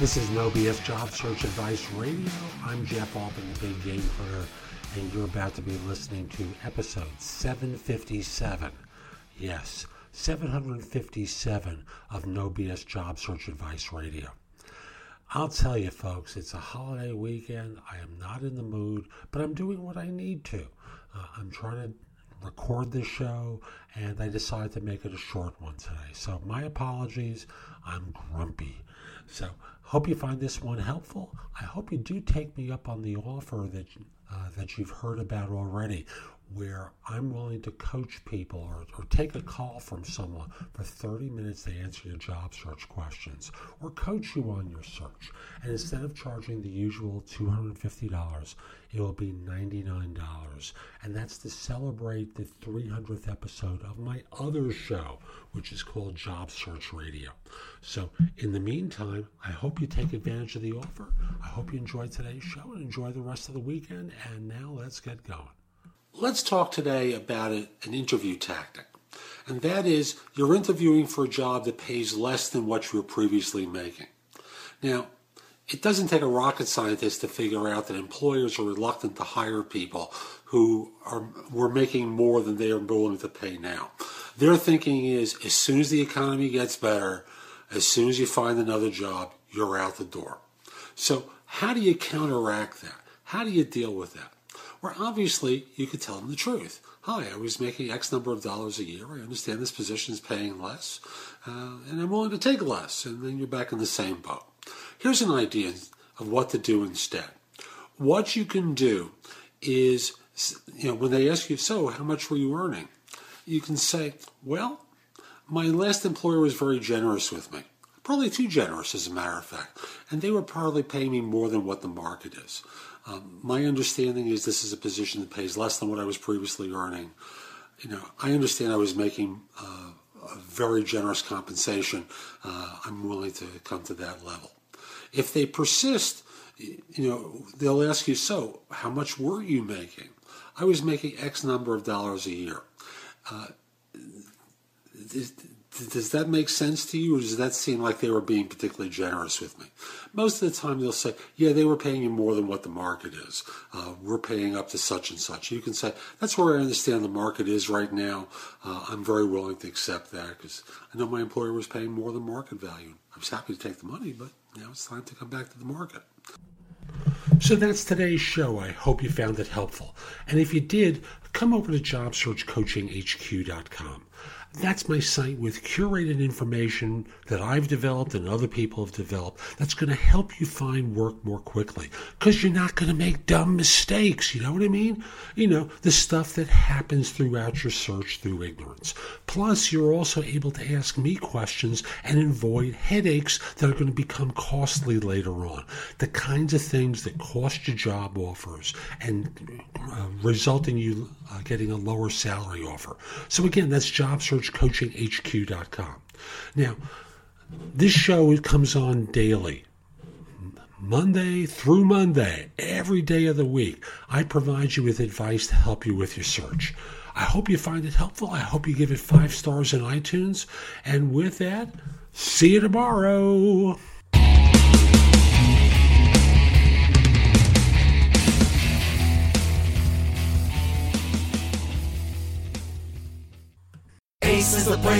This is No BS Job Search Advice Radio. I'm Jeff Altman, the Big Game Hunter, and you're about to be listening to episode 757. Yes, 757 of No BS Job Search Advice Radio. I'll tell you, folks, it's a holiday weekend. I am not in the mood, but I'm doing what I need to. Uh, I'm trying to record this show, and I decided to make it a short one today. So, my apologies. I'm grumpy. So, hope you find this one helpful. I hope you do take me up on the offer that uh, that you've heard about already, where I'm willing to coach people or, or take a call from someone for 30 minutes to answer your job search questions or coach you on your search. And instead of charging the usual $250, it will be $99. And that's to celebrate the 300th episode of my other show, which is called Job Search Radio. So, in the meantime, I hope you take advantage of the offer. I hope you enjoy today's show and enjoy the rest of the weekend. And now let's get going. Let's talk today about an interview tactic. And that is you're interviewing for a job that pays less than what you were previously making. Now, it doesn't take a rocket scientist to figure out that employers are reluctant to hire people who are were making more than they are willing to pay now. Their thinking is as soon as the economy gets better, as soon as you find another job, you're out the door. So how do you counteract that? How do you deal with that? Well, obviously you could tell them the truth. Hi, I was making X number of dollars a year. I understand this position is paying less, uh, and I'm willing to take less. And then you're back in the same boat. Here's an idea of what to do instead. What you can do is, you know, when they ask you, so how much were you earning? You can say, well, my last employer was very generous with me. Probably too generous, as a matter of fact. And they were probably paying me more than what the market is. Um, my understanding is this is a position that pays less than what I was previously earning. You know, I understand I was making uh, a very generous compensation. Uh, I'm willing to come to that level. If they persist, you know, they'll ask you, so how much were you making? I was making X number of dollars a year. Uh, does that make sense to you, or does that seem like they were being particularly generous with me? Most of the time, they'll say, "Yeah, they were paying you more than what the market is. Uh, we're paying up to such and such." You can say, "That's where I understand the market is right now. Uh, I'm very willing to accept that because I know my employer was paying more than market value. I was happy to take the money, but now it's time to come back to the market." So that's today's show. I hope you found it helpful. And if you did, come over to jobsearchcoachinghq.com. That's my site with curated information that I've developed and other people have developed that's going to help you find work more quickly because you're not going to make dumb mistakes. You know what I mean? You know, the stuff that happens throughout your search through ignorance. Plus, you're also able to ask me questions and avoid headaches that are going to become costly later on. The kinds of things that cost you job offers and uh, result in you uh, getting a lower salary offer. So, again, that's job search coachinghq.com. Now, this show comes on daily. Monday through Monday, every day of the week, I provide you with advice to help you with your search. I hope you find it helpful. I hope you give it five stars in iTunes. And with that, see you tomorrow.